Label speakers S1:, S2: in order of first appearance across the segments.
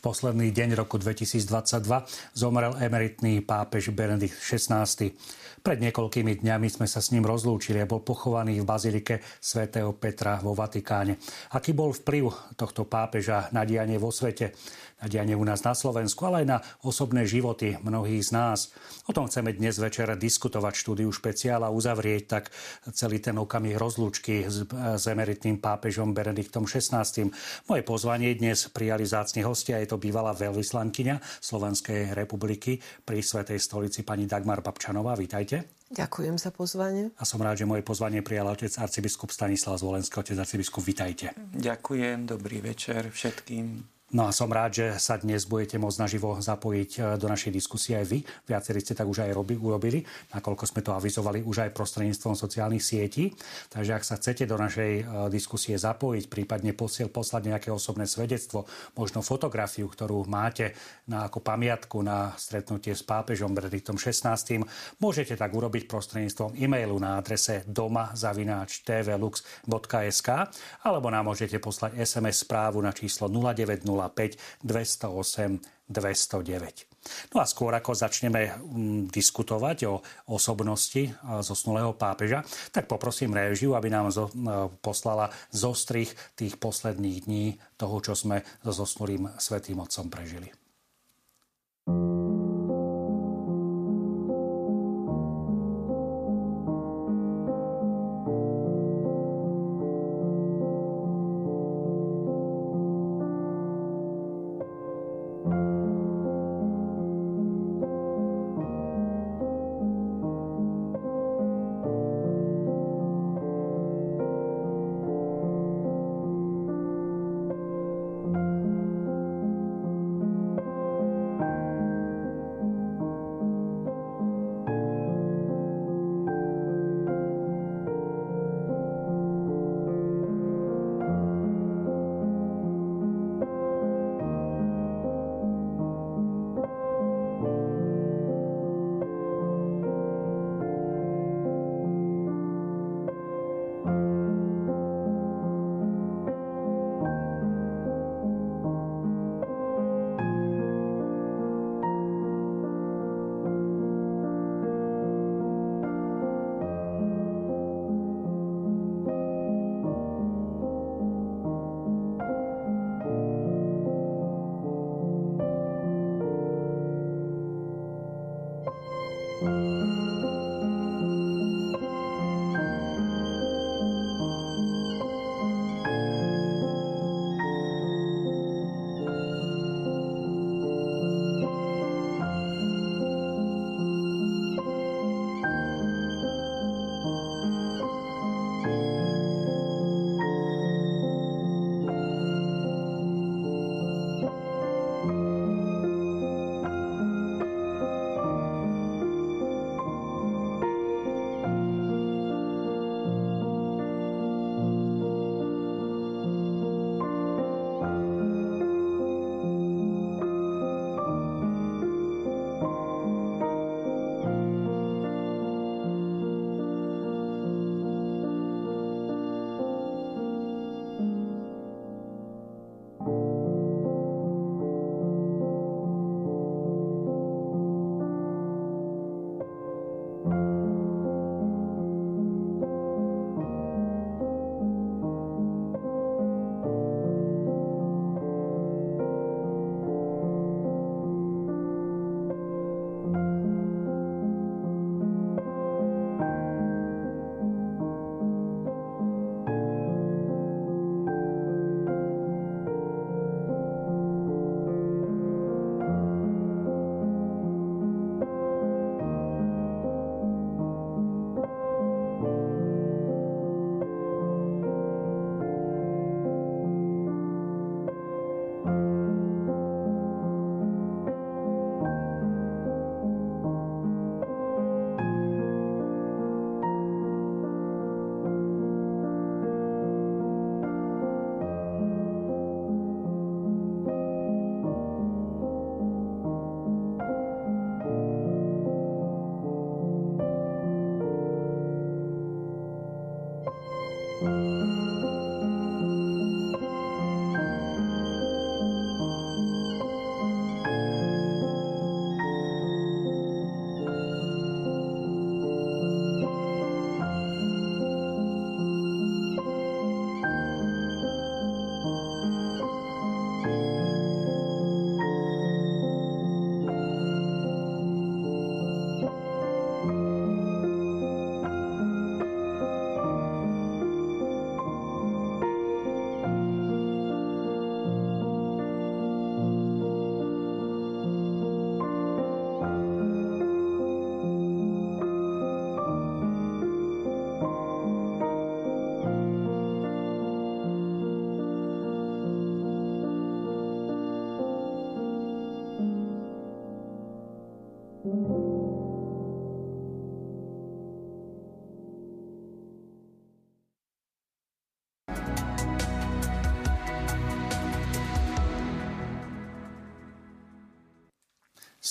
S1: Posledný deň roku 2022 zomrel emeritný pápež Benedikt XVI. Pred niekoľkými dňami sme sa s ním rozlúčili a bol pochovaný v bazilike svätého Petra vo Vatikáne. Aký bol vplyv tohto pápeža na dianie vo svete? Na dianie u nás na Slovensku, ale aj na osobné životy mnohých z nás. O tom chceme dnes večer diskutovať štúdiu špeciála a uzavrieť tak celý ten okamih rozlúčky s, s emeritným pápežom Benediktom XVI. Moje pozvanie dnes prijali zácni hostia, je to bývalá veľvyslankyňa Slovenskej republiky pri Svetej stolici pani Dagmar Babčanová. Vítajte.
S2: Ďakujem za pozvanie.
S1: A som rád, že moje pozvanie prijal otec arcibiskup Stanislav Zvolenský. Otec arcibiskup, vítajte.
S3: Ďakujem, dobrý večer všetkým.
S1: No a som rád, že sa dnes budete môcť naživo zapojiť e, do našej diskusie aj vy. Viacerí ste tak už aj robi, urobili, nakoľko sme to avizovali už aj prostredníctvom sociálnych sietí. Takže ak sa chcete do našej e, diskusie zapojiť, prípadne posiel, poslať nejaké osobné svedectvo, možno fotografiu, ktorú máte na ako pamiatku na stretnutie s pápežom Benediktom XVI, môžete tak urobiť prostredníctvom e-mailu na adrese doma.tvlux.sk alebo nám môžete poslať SMS správu na číslo 090 005 208 209. No a skôr ako začneme mm, diskutovať o osobnosti zosnulého pápeža, tak poprosím réžiu, aby nám zo, poslala zostrich tých posledných dní toho, čo sme so zosnulým svetým otcom prežili.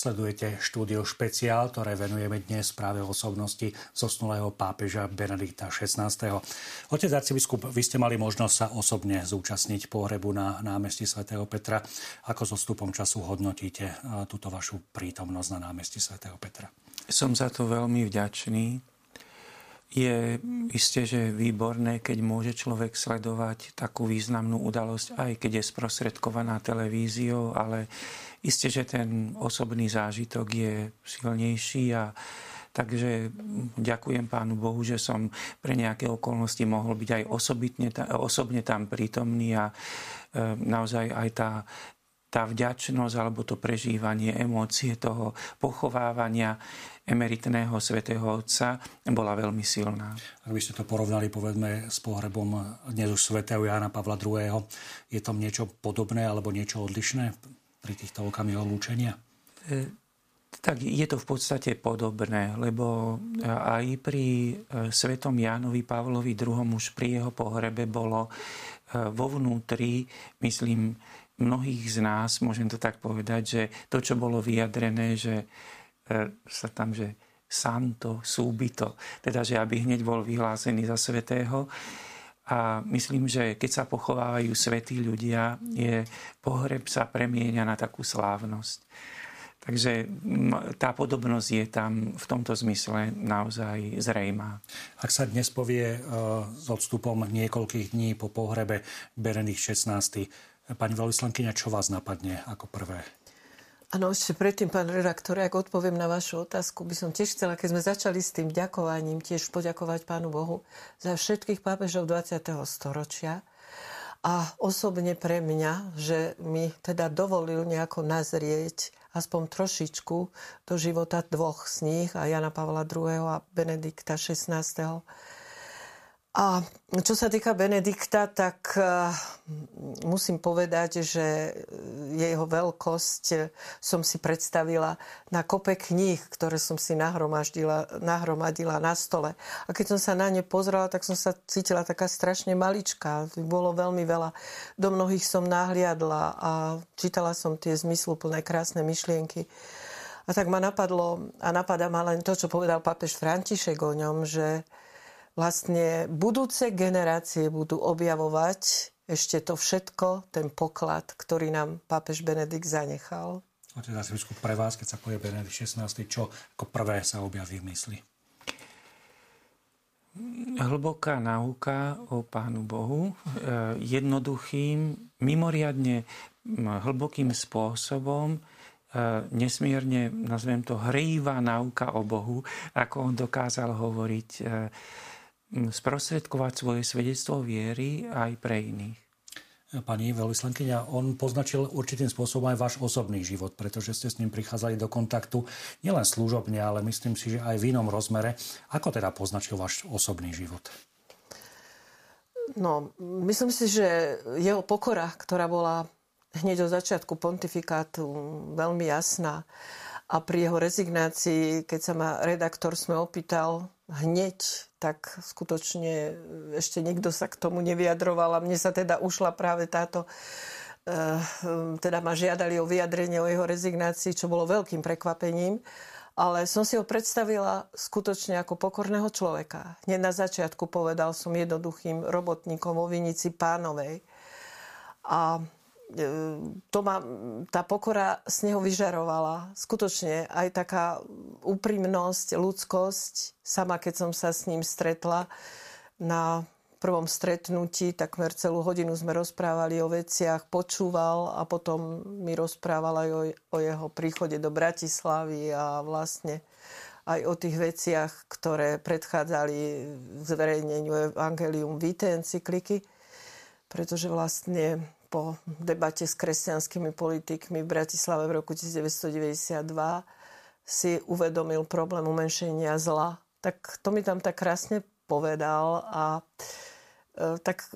S1: Sledujete štúdio špeciál, ktoré venujeme dnes práve osobnosti zosnulého pápeža Benedikta XVI. Otec arcibiskup, vy ste mali možnosť sa osobne zúčastniť pohrebu na námestí svätého Petra. Ako so stupom času hodnotíte túto vašu prítomnosť na námestí svätého Petra?
S3: Som za to veľmi vďačný. Je isté, že výborné, keď môže človek sledovať takú významnú udalosť, aj keď je sprostredkovaná televíziou, ale Isté, že ten osobný zážitok je silnejší a Takže ďakujem Pánu Bohu, že som pre nejaké okolnosti mohol byť aj osobitne, osobne tam prítomný a e, naozaj aj tá, tá vďačnosť alebo to prežívanie emócie toho pochovávania emeritného svätého Otca bola veľmi silná.
S1: Ak by ste to porovnali, povedzme, s pohrebom dnes už svätého Jana Pavla II., je tam niečo podobné alebo niečo odlišné? pri týchto okamihoch lúčenia?
S3: E, tak je to v podstate podobné, lebo e, aj pri e, svetom Jánovi Pavlovi II. už pri jeho pohrebe bolo vo vnútri, myslím, mnohých z nás, môžem to tak povedať, že to, čo bolo vyjadrené, že sa tam, že santo, súbito, teda, že aby hneď bol vyhlásený za svetého, a myslím, že keď sa pochovávajú svetí ľudia, je pohreb sa premieňa na takú slávnosť. Takže tá podobnosť je tam v tomto zmysle naozaj zrejmá.
S1: Ak sa dnes povie e, s odstupom niekoľkých dní po pohrebe Benedikt 16. Pani veľvyslankyňa, čo vás napadne ako prvé?
S2: Áno, ešte predtým, pán redaktor, ak odpoviem na vašu otázku, by som tiež chcela, keď sme začali s tým ďakovaním, tiež poďakovať pánu Bohu za všetkých pápežov 20. storočia a osobne pre mňa, že mi teda dovolil nejako nazrieť aspoň trošičku do života dvoch z nich, a Jana Pavla II. a Benedikta XVI a čo sa týka Benedikta, tak eh, musím povedať, že jeho veľkosť som si predstavila na kope kníh, ktoré som si nahromadila, nahromadila na stole. A keď som sa na ne pozrela, tak som sa cítila taká strašne maličká. Bolo veľmi veľa. Do mnohých som nahliadla a čítala som tie zmysluplné, krásne myšlienky. A tak ma napadlo, a napadá ma len to, čo povedal pápež František o ňom, že vlastne budúce generácie budú objavovať ešte to všetko, ten poklad, ktorý nám pápež Benedikt zanechal.
S1: Otec arcibiskup, pre vás, keď sa povie Benedikt 16, čo ako prvé sa objaví v mysli?
S3: Hlboká náuka o Pánu Bohu e, jednoduchým, mimoriadne hlbokým spôsobom, e, nesmierne, nazvem to, hrýva náuka o Bohu, ako on dokázal hovoriť e, sprostredkovať svoje svedectvo viery aj pre iných.
S1: Pani veľvyslankyňa, on poznačil určitým spôsobom aj váš osobný život, pretože ste s ním prichádzali do kontaktu nielen služobne, ale myslím si, že aj v inom rozmere. Ako teda poznačil váš osobný život?
S2: No, myslím si, že jeho pokora, ktorá bola hneď od začiatku pontifikátu veľmi jasná a pri jeho rezignácii, keď sa ma redaktor sme opýtal, hneď, tak skutočne ešte nikto sa k tomu nevyjadroval a mne sa teda ušla práve táto eh, teda ma žiadali o vyjadrenie o jeho rezignácii, čo bolo veľkým prekvapením. Ale som si ho predstavila skutočne ako pokorného človeka. Hneď na začiatku povedal som jednoduchým robotníkom o Vinici pánovej. A to ma, tá pokora z neho vyžarovala. Skutočne aj taká úprimnosť, ľudskosť. Sama, keď som sa s ním stretla na prvom stretnutí, takmer celú hodinu sme rozprávali o veciach, počúval a potom mi rozprával aj o, o jeho príchode do Bratislavy a vlastne aj o tých veciach, ktoré predchádzali zverejneniu Evangelium Vitae encykliky, pretože vlastne po debate s kresťanskými politikmi v Bratislave v roku 1992 si uvedomil problém umenšenia zla. Tak to mi tam tak krásne povedal a e, tak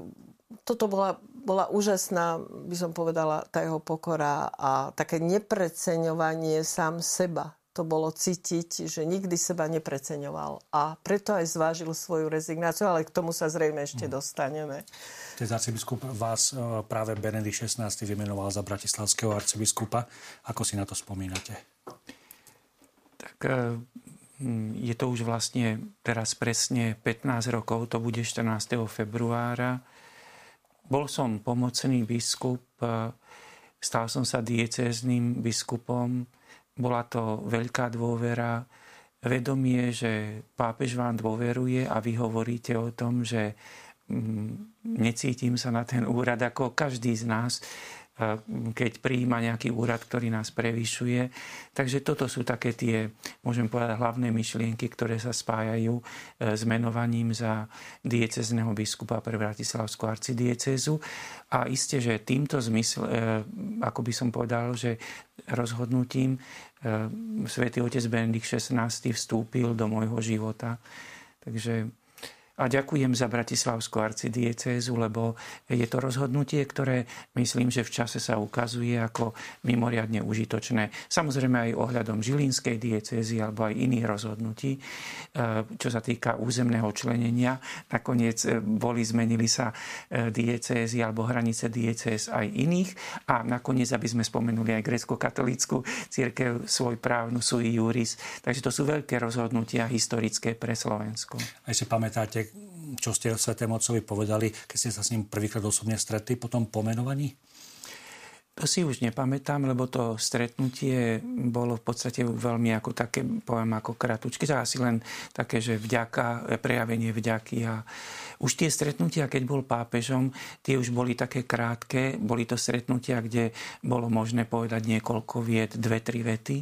S2: toto bola, bola úžasná, by som povedala, tá jeho pokora a také nepreceňovanie sám seba to bolo cítiť, že nikdy seba nepreceňoval. A preto aj zvážil svoju rezignáciu, ale k tomu sa zrejme ešte mm. dostaneme.
S1: Ten arcibiskup vás e, práve Benedikt XVI vymenoval za bratislavského arcibiskupa. Ako si na to spomínate?
S3: Tak e, je to už vlastne teraz presne 15 rokov, to bude 14. februára. Bol som pomocný biskup, e, stal som sa diecézným biskupom. Bola to veľká dôvera, vedomie, že pápež vám dôveruje a vy hovoríte o tom, že mm, necítim sa na ten úrad ako každý z nás keď prijíma nejaký úrad, ktorý nás prevyšuje. Takže toto sú také tie, môžem povedať, hlavné myšlienky, ktoré sa spájajú e, s menovaním za diecezného biskupa pre Bratislavskú arcidiecezu. A isté, že týmto zmysl, e, ako by som povedal, že rozhodnutím e, svätý otec Benedikt XVI vstúpil do môjho života. Takže a ďakujem za Bratislavskú arcidiecézu, lebo je to rozhodnutie, ktoré myslím, že v čase sa ukazuje ako mimoriadne užitočné. Samozrejme aj ohľadom Žilinskej diecézy alebo aj iných rozhodnutí, e, čo sa týka územného členenia. Nakoniec e, boli, zmenili sa e, diecézy alebo hranice diecéz aj iných a nakoniec, aby sme spomenuli aj grecko-katolícku církev svoj právnu sui juris. Takže to sú veľké rozhodnutia historické pre Slovensko.
S1: Aj si pamätáte, čo ste Svetému Otcovi povedali, keď ste sa s ním prvýkrát osobne stretli po tom pomenovaní?
S3: To si už nepamätám, lebo to stretnutie bolo v podstate veľmi ako také, poviem ako kratučky, asi len také, že vďaka, prejavenie vďaky. A už tie stretnutia, keď bol pápežom, tie už boli také krátke, boli to stretnutia, kde bolo možné povedať niekoľko viet, dve, tri vety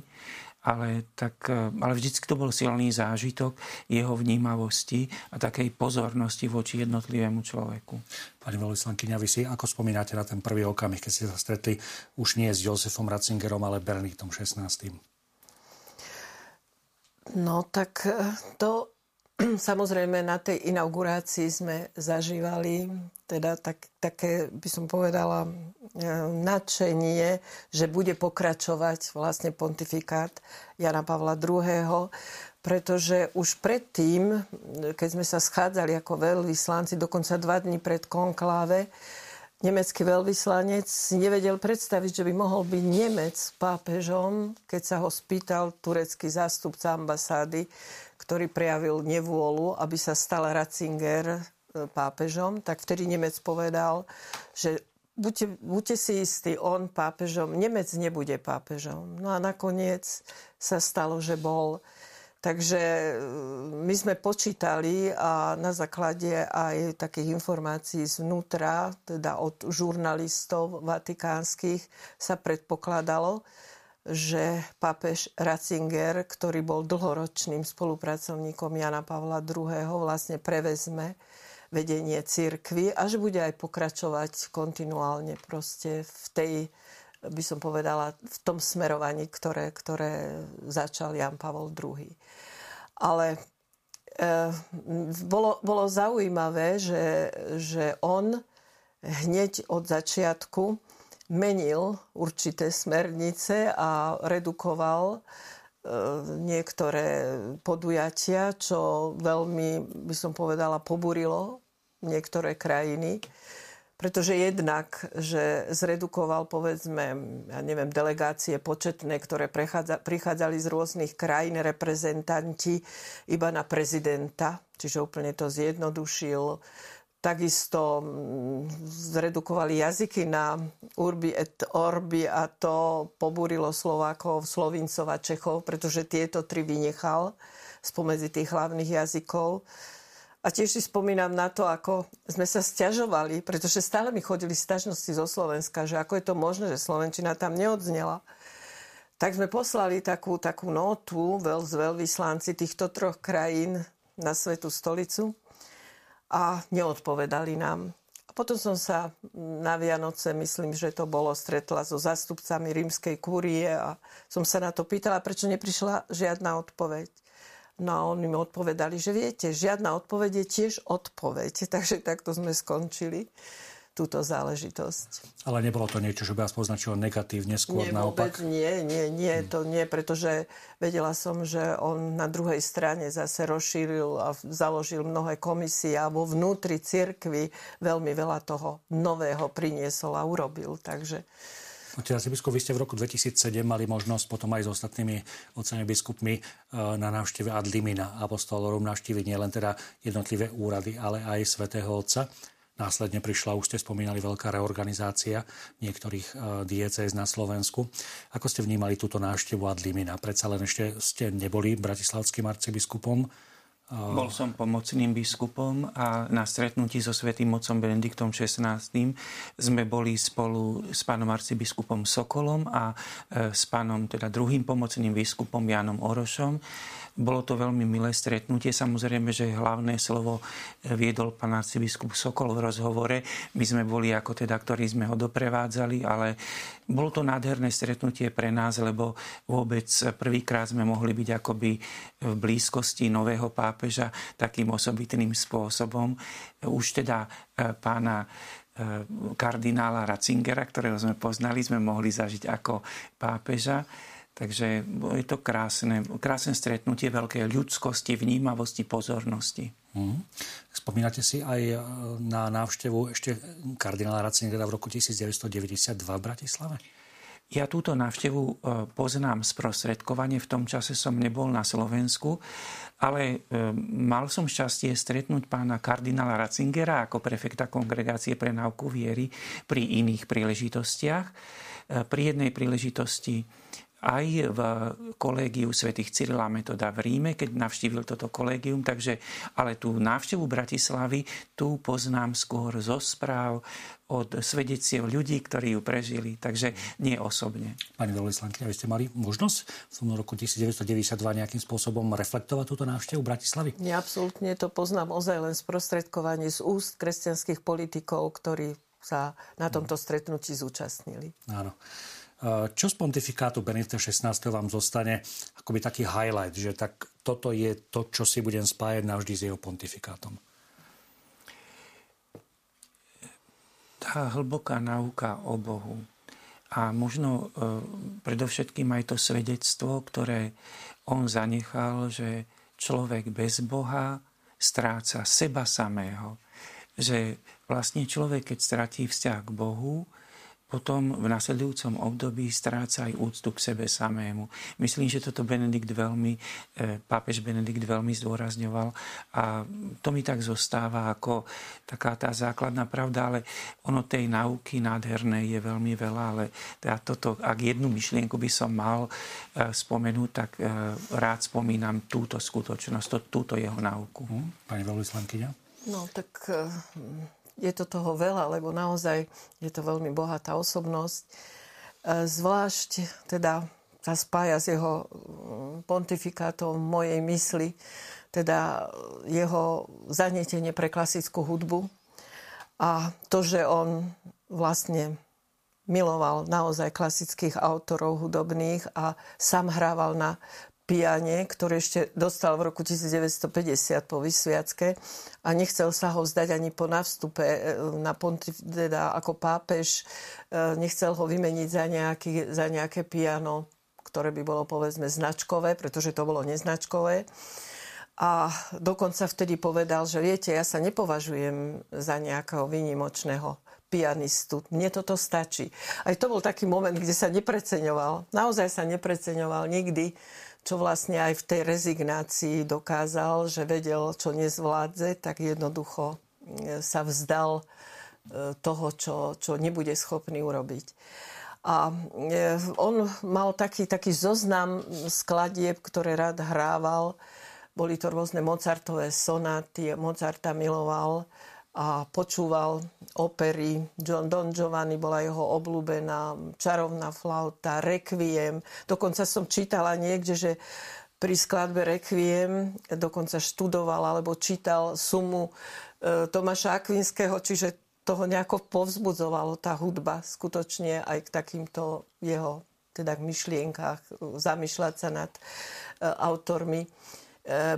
S3: ale, tak, e, ale vždycky to bol silný zážitok jeho vnímavosti a takej pozornosti voči jednotlivému človeku.
S1: Pani veľvyslankyňa, vy si ako spomínate na ten prvý okamih, keď ste sa stretli už nie s Josefom Ratzingerom, ale Bernardom XVI?
S2: No tak e, to samozrejme na tej inaugurácii sme zažívali teda tak, také, by som povedala, e, nadšenie, že bude pokračovať vlastne pontifikát Jana Pavla II., pretože už predtým, keď sme sa schádzali ako veľvyslanci, dokonca dva dní pred konkláve, nemecký veľvyslanec si nevedel predstaviť, že by mohol byť Nemec pápežom, keď sa ho spýtal turecký zástupca ambasády, ktorý prejavil nevôľu, aby sa stal Ratzinger e, pápežom, tak vtedy Nemec povedal, že buďte, buďte si istí, on pápežom, Nemec nebude pápežom. No a nakoniec sa stalo, že bol. Takže e, my sme počítali a na základe aj takých informácií zvnútra, teda od žurnalistov vatikánskych, sa predpokladalo, že pápež Ratzinger, ktorý bol dlhoročným spolupracovníkom Jana Pavla II., vlastne prevezme vedenie církvy a že bude aj pokračovať kontinuálne proste v tej, by som povedala, v tom smerovaní, ktoré, ktoré začal Jan Pavol II. Ale e, bolo, bolo zaujímavé, že, že on hneď od začiatku menil určité smernice a redukoval e, niektoré podujatia, čo veľmi, by som povedala, poburilo niektoré krajiny. Pretože jednak, že zredukoval, povedzme, ja neviem, delegácie početné, ktoré prichádzali z rôznych krajín, reprezentanti iba na prezidenta, čiže úplne to zjednodušil takisto mm, zredukovali jazyky na urbi et orbi a to pobúrilo Slovákov, Slovincov a Čechov, pretože tieto tri vynechal spomedzi tých hlavných jazykov. A tiež si spomínam na to, ako sme sa stiažovali, pretože stále mi chodili stažnosti zo Slovenska, že ako je to možné, že Slovenčina tam neodznela. Tak sme poslali takú, takú notu veľ, z veľvyslanci týchto troch krajín na Svetú stolicu a neodpovedali nám. A potom som sa na Vianoce, myslím, že to bolo, stretla so zástupcami rímskej kúrie a som sa na to pýtala, prečo neprišla žiadna odpoveď. No a oni mi odpovedali, že viete, žiadna odpoveď je tiež odpoveď. Takže takto sme skončili túto záležitosť.
S1: Ale nebolo to niečo, že by vás poznačilo negatívne, skôr
S2: nie,
S1: naopak?
S2: Nie, nie, nie, hmm. to nie, pretože vedela som, že on na druhej strane zase rozšíril a založil mnohé komisie a vo vnútri cirkvi veľmi veľa toho nového priniesol a urobil. Takže
S1: Otec arcibiskup, vy ste v roku 2007 mali možnosť potom aj s ostatnými otcami biskupmi e, na návšteve ad limina apostolorum navštíviť nielen teda jednotlivé úrady, ale aj svätého Otca. Následne prišla, už ste spomínali, veľká reorganizácia niektorých e, diecéz na Slovensku. Ako ste vnímali túto návštevu ad limina? Predsa len ešte ste neboli bratislavským arcibiskupom.
S3: Bol som pomocným biskupom a na stretnutí so svätým mocom Benediktom XVI sme boli spolu s pánom arcibiskupom Sokolom a e, s pánom teda druhým pomocným biskupom Jánom Orošom. Bolo to veľmi milé stretnutie. Samozrejme, že hlavné slovo e, viedol pán arcibiskup Sokol v rozhovore. My sme boli ako teda, ktorí sme ho doprevádzali, ale bolo to nádherné stretnutie pre nás, lebo vôbec prvýkrát sme mohli byť akoby v blízkosti nového pápeža takým osobitným spôsobom. Už teda e, pána e, kardinála Ratzingera, ktorého sme poznali, sme mohli zažiť ako pápeža. Takže je to krásne, krásne stretnutie veľkej ľudskosti, vnímavosti, pozornosti. Mm.
S1: Spomínate si aj e, na návštevu ešte kardinála Ratzingera v roku 1992 v Bratislave?
S3: Ja túto návštevu e, poznám sprostredkovanie. V tom čase som nebol na Slovensku, ale e, mal som šťastie stretnúť pána kardinála Ratzingera ako prefekta Kongregácie pre náuku viery pri iných príležitostiach. Pri jednej príležitosti aj v kolégiu svätých Cyrila Metoda v Ríme, keď navštívil toto kolégium. Takže, ale tú návštevu Bratislavy tu poznám skôr zo správ od svedeciev ľudí, ktorí ju prežili, takže nie osobne.
S1: Pani veľvyslankyňa, vy ste mali možnosť v tom roku 1992 nejakým spôsobom reflektovať túto návštevu Bratislavy?
S2: Nie, absolútne to poznám ozaj len sprostredkovanie z úst kresťanských politikov, ktorí sa na tomto stretnutí zúčastnili.
S1: Áno. Čo z pontifikátu Benedikta XVI vám zostane akoby taký highlight, že tak toto je to, čo si budem spájať navždy s jeho pontifikátom?
S3: Tá hlboká náuka o Bohu a možno e, predovšetkým aj to svedectvo, ktoré on zanechal, že človek bez Boha stráca seba samého. Že vlastne človek, keď stratí vzťah k Bohu, potom v nasledujúcom období stráca aj úctu k sebe samému. Myslím, že toto Benedikt veľmi, e, pápež Benedikt veľmi zdôrazňoval a to mi tak zostáva ako taká tá základná pravda, ale ono tej nauky nádhernej je veľmi veľa, ale teda toto, ak jednu myšlienku by som mal e, spomenúť, tak e, rád spomínam túto skutočnosť, túto jeho nauku.
S1: Pani veľvyslankyňa?
S2: No tak je to toho veľa, lebo naozaj je to veľmi bohatá osobnosť. E, zvlášť teda sa spája s jeho mm, pontifikátom mojej mysli, teda jeho zanietenie pre klasickú hudbu a to, že on vlastne miloval naozaj klasických autorov hudobných a sám hrával na piane, ktoré ešte dostal v roku 1950 po vysviacke a nechcel sa ho vzdať ani po navstupe e, na pontif, teda ako pápež. E, nechcel ho vymeniť za, nejaký, za nejaké piano, ktoré by bolo povedzme značkové, pretože to bolo neznačkové. A dokonca vtedy povedal, že viete, ja sa nepovažujem za nejakého výnimočného pianistu. Mne toto stačí. Aj to bol taký moment, kde sa nepreceňoval. Naozaj sa nepreceňoval nikdy čo vlastne aj v tej rezignácii dokázal, že vedel, čo nezvládze, tak jednoducho e, sa vzdal e, toho, čo, čo nebude schopný urobiť. A e, on mal taký, taký zoznam skladieb, ktoré rád hrával. Boli to rôzne Mozartové sonáty, Mozarta miloval a počúval opery. John Don Giovanni bola jeho obľúbená, čarovná flauta, Requiem. Dokonca som čítala niekde, že pri skladbe Requiem dokonca študoval alebo čítal sumu e, Tomáša Akvinského, čiže toho nejako povzbudzovalo tá hudba skutočne aj k takýmto jeho teda k myšlienkach, zamýšľať sa nad e, autormi. E,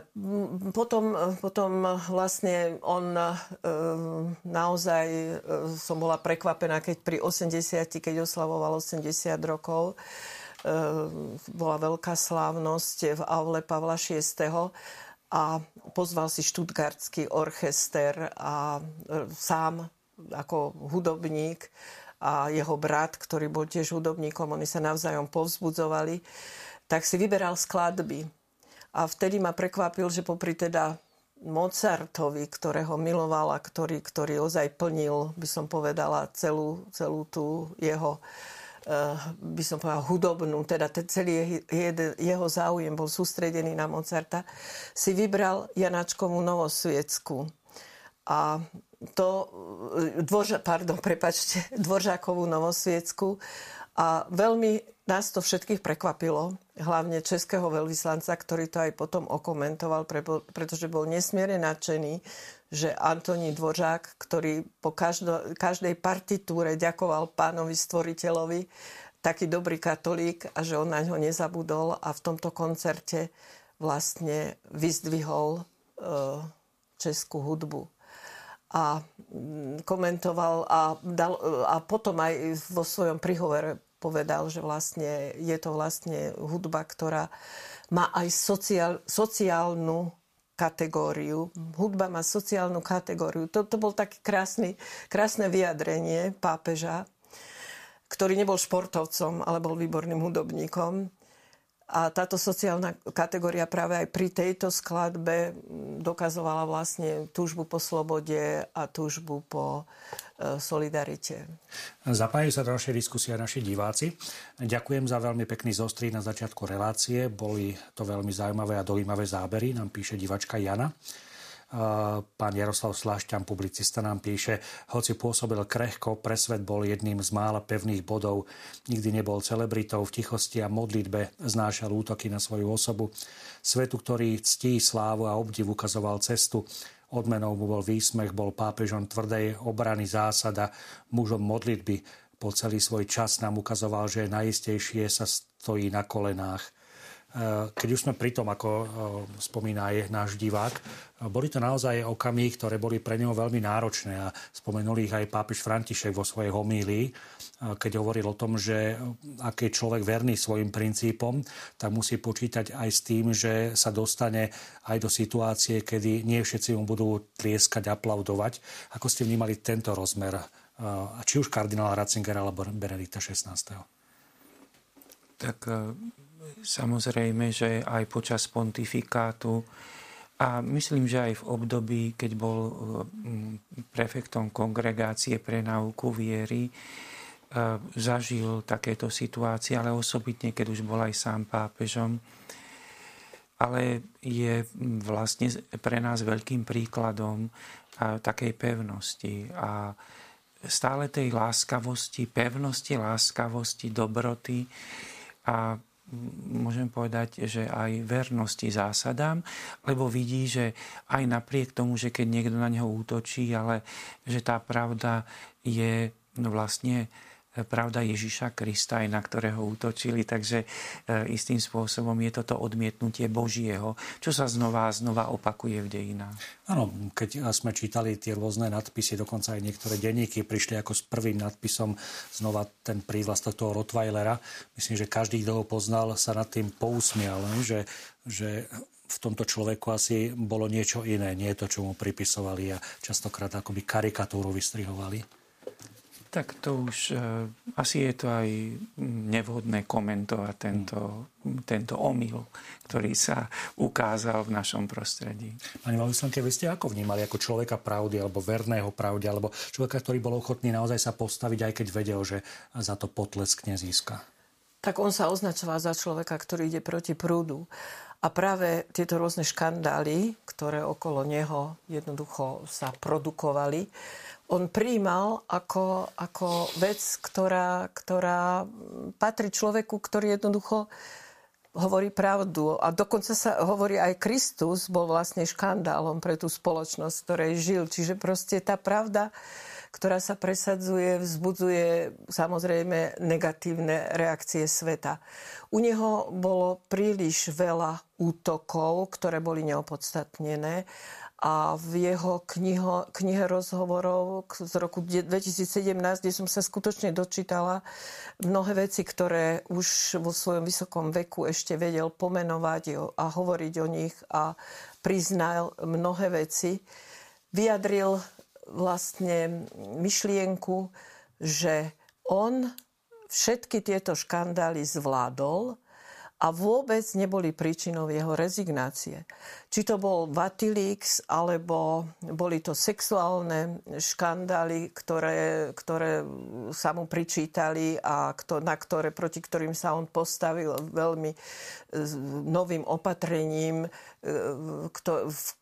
S2: potom, potom vlastne on e, naozaj e, som bola prekvapená, keď pri 80, keď oslavoval 80 rokov, bola veľká slávnosť v Aule Pavla VI. a pozval si štutgardský orchester a sám ako hudobník a jeho brat, ktorý bol tiež hudobníkom, oni sa navzájom povzbudzovali, tak si vyberal skladby. A vtedy ma prekvapil, že popri teda Mozartovi, ktorého milovala, ktorý, ktorý ozaj plnil, by som povedala, celú, celú tú jeho Eh, by som povedala, hudobnú, teda celý jeho záujem bol sústredený na Mozarta, si vybral Janáčkovú Novosviecku. A to, eh, dvorža, pardon, prepačte, Dvoržákovú Novosviecku. A veľmi nás to všetkých prekvapilo, hlavne českého veľvyslanca, ktorý to aj potom okomentoval, pretože bol nesmierne nadšený, že Antoní Dvořák, ktorý po každo, každej partitúre ďakoval pánovi stvoriteľovi, taký dobrý katolík a že on na ňo nezabudol a v tomto koncerte vlastne vyzdvihol e, českú hudbu. A komentoval a, dal, a potom aj vo svojom prihovore povedal, že vlastne je to vlastne hudba, ktorá má aj sociál, sociálnu kategóriu. Hudba má sociálnu kategóriu. To, to bol krásny, krásne vyjadrenie pápeža, ktorý nebol športovcom, ale bol výborným hudobníkom. A táto sociálna kategória práve aj pri tejto skladbe dokazovala vlastne túžbu po slobode a túžbu po e, solidarite.
S1: Zapájajú sa do našej diskusie naši diváci. Ďakujem za veľmi pekný zostrý na začiatku relácie. Boli to veľmi zaujímavé a dojímavé zábery, nám píše divačka Jana. Pán Jaroslav Slášťan, publicista, nám píše, hoci pôsobil krehko, pre svet bol jedným z mála pevných bodov. Nikdy nebol celebritou, v tichosti a modlitbe znášal útoky na svoju osobu. Svetu, ktorý ctí slávu a obdiv ukazoval cestu. Odmenou mu bol výsmech, bol pápežom tvrdej obrany zásada, mužom modlitby. Po celý svoj čas nám ukazoval, že najistejšie sa stojí na kolenách. Eh, keď už sme pri tom, ako eh, spomína aj náš divák, eh, boli to naozaj okamihy, ktoré boli pre neho veľmi náročné a spomenul ich aj pápež František vo svojej homílii, keď hovoril o tom, že ak je človek verný svojim princípom, tak musí počítať aj s tým, že sa dostane aj do situácie, kedy nie všetci mu budú tlieskať, aplaudovať. Ako ste vnímali tento rozmer, či už kardinála Ratzingera alebo Benedikta XVI?
S3: Tak Samozrejme, že aj počas pontifikátu a myslím, že aj v období, keď bol mm, prefektom kongregácie pre náuku viery, e, zažil takéto situácie, ale osobitne, keď už bol aj sám pápežom. Ale je vlastne pre nás veľkým príkladom takej pevnosti a stále tej láskavosti, pevnosti, láskavosti, dobroty a môžem povedať, že aj vernosti zásadám, lebo vidí, že aj napriek tomu, že keď niekto na neho útočí, ale že tá pravda je no vlastne pravda Ježiša Krista, aj na ktorého útočili. Takže e, istým spôsobom je toto odmietnutie Božieho, čo sa znova a znova opakuje v dejinách.
S1: Áno, keď sme čítali tie rôzne nadpisy, dokonca aj niektoré denníky prišli ako s prvým nadpisom znova ten prívlastok toho Rottweilera. Myslím, že každý, kto ho poznal, sa nad tým pousmial, že, že v tomto človeku asi bolo niečo iné, nie to, čo mu pripisovali a častokrát akoby karikatúru vystrihovali.
S3: Tak to už uh, asi je to aj nevhodné komentovať tento, tento omyl, ktorý sa ukázal v našom prostredí.
S1: Pani Valislanke, vy ste ako vnímali ako človeka pravdy alebo verného pravdy, alebo človeka, ktorý bol ochotný naozaj sa postaviť, aj keď vedel, že za to potlesk nezíska?
S2: Tak on sa označoval za človeka, ktorý ide proti prúdu. A práve tieto rôzne škandály, ktoré okolo neho jednoducho sa produkovali, on príjmal ako, ako vec, ktorá, ktorá patrí človeku, ktorý jednoducho hovorí pravdu. A dokonca sa hovorí aj Kristus bol vlastne škandálom pre tú spoločnosť, ktorej žil. Čiže proste tá pravda, ktorá sa presadzuje, vzbudzuje samozrejme negatívne reakcie sveta. U neho bolo príliš veľa útokov, ktoré boli neopodstatnené a v jeho kniho, knihe rozhovorov z roku 2017, kde som sa skutočne dočítala mnohé veci, ktoré už vo svojom vysokom veku ešte vedel pomenovať a hovoriť o nich a priznal mnohé veci, vyjadril vlastne myšlienku, že on všetky tieto škandály zvládol a vôbec neboli príčinou jeho rezignácie. Či to bol Vatilix, alebo boli to sexuálne škandály, ktoré, ktoré sa mu pričítali a na ktoré, proti ktorým sa on postavil veľmi novým opatrením, e,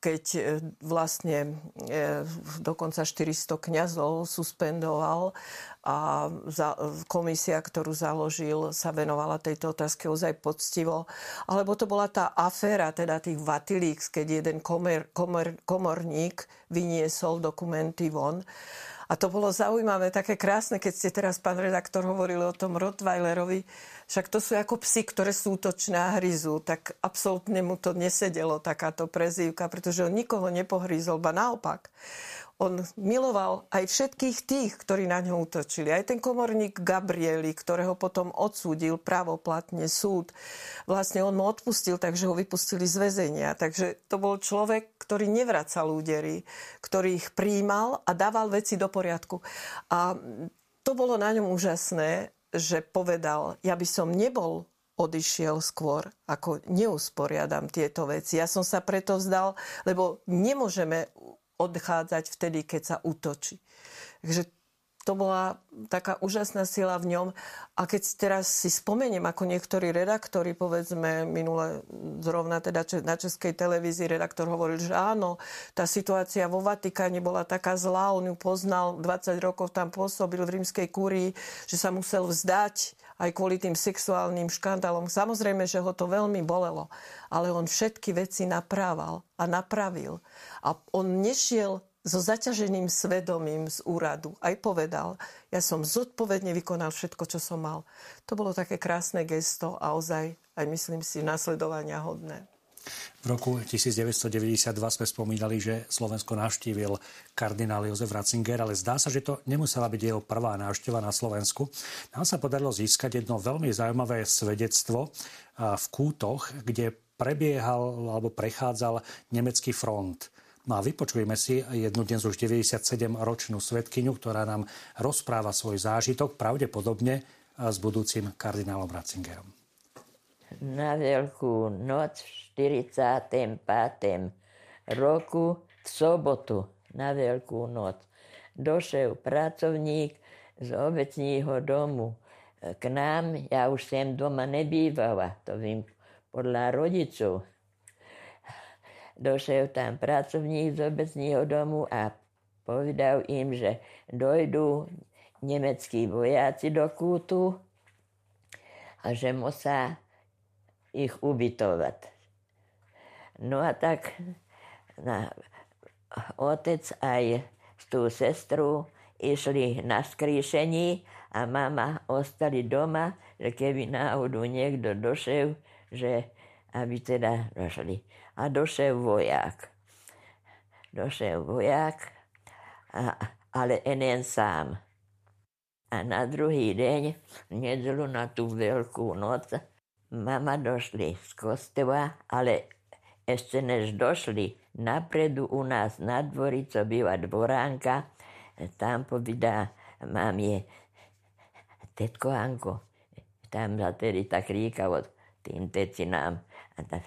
S2: keď vlastne e, dokonca 400 kňazov suspendoval a komisia, ktorú založil, sa venovala tejto otázke ozaj poctivo. Alebo to bola tá aféra, teda tých Vatilíks, keď jeden komer, komer, komorník vyniesol dokumenty von. A to bolo zaujímavé, také krásne, keď ste teraz, pán redaktor, hovorili o tom Rottweilerovi, však to sú ako psy, ktoré sú útočné a hryzú, tak absolútne mu to nesedelo, takáto prezývka, pretože on nikoho nepohrízol, ba naopak on miloval aj všetkých tých, ktorí na ňo útočili. Aj ten komorník Gabrieli, ktorého potom odsúdil pravoplatne súd. Vlastne on mu odpustil, takže ho vypustili z väzenia. Takže to bol človek, ktorý nevracal údery, ktorý ich príjmal a dával veci do poriadku. A to bolo na ňom úžasné, že povedal, ja by som nebol odišiel skôr, ako neusporiadam tieto veci. Ja som sa preto vzdal, lebo nemôžeme odchádzať vtedy, keď sa útočí. Takže to bola taká úžasná sila v ňom. A keď teraz si spomeniem, ako niektorí redaktori, povedzme minule zrovna teda na Českej televízii redaktor hovoril, že áno, tá situácia vo Vatikáne bola taká zlá, on ju poznal, 20 rokov tam pôsobil v rímskej kúrii, že sa musel vzdať aj kvôli tým sexuálnym škandálom. Samozrejme, že ho to veľmi bolelo, ale on všetky veci naprával a napravil. A on nešiel so zaťaženým svedomím z úradu. Aj povedal, ja som zodpovedne vykonal všetko, čo som mal. To bolo také krásne gesto a ozaj, aj myslím si, nasledovania hodné.
S1: V roku 1992 sme spomínali, že Slovensko navštívil kardinál Jozef Ratzinger, ale zdá sa, že to nemusela byť jeho prvá návšteva na Slovensku. Nám sa podarilo získať jedno veľmi zaujímavé svedectvo v Kútoch, kde prebiehal alebo prechádzal nemecký front. No a vypočujeme si jednu dnes už 97-ročnú svetkyňu, ktorá nám rozpráva svoj zážitok, pravdepodobne s budúcim kardinálom Ratzingerom.
S4: Na Veľkú noc 45. roku v sobotu na Veľkú noc došiel pracovník z obecního domu k nám. Ja už sem doma nebývala, to vím podľa rodičov. Došiel tam pracovník z obecního domu a povedal im, že dojdú nemeckí vojáci do kútu a že musá ich ubytovať. No a tak na, otec aj tú sestru išli na skríšení a mama ostali doma, že keby náhodou niekto došiel, že aby teda došli. A došiel vojak. Došiel vojak, a, ale enen sám. A na druhý deň, nedelu na tú veľkú noc, mama došli z kostola, ale ešte než došli napredu u nás na dvori, co býva dvoránka, tam povedá mamie, tetko Anko, tam sa tedy tak ríkalo tým tecinám. A tam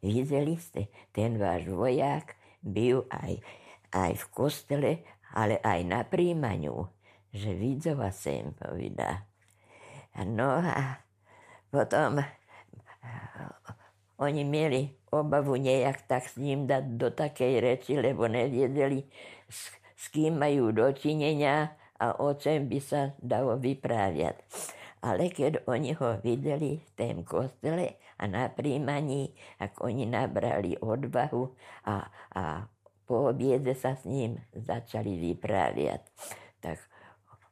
S4: videli ste, ten váš vojak byl aj, aj v kostele, ale aj na príjmaniu, že videla sem, povedá. No a potom oni mieli obavu nejak tak s ním dať do takej reči, lebo neviedeli, s, s kým majú dočinenia a o čem by sa dalo vypráviať. Ale keď oni ho videli v tém kostele a na príjmaní, ako oni nabrali odvahu a, a po obiede sa s ním začali vypráviať, tak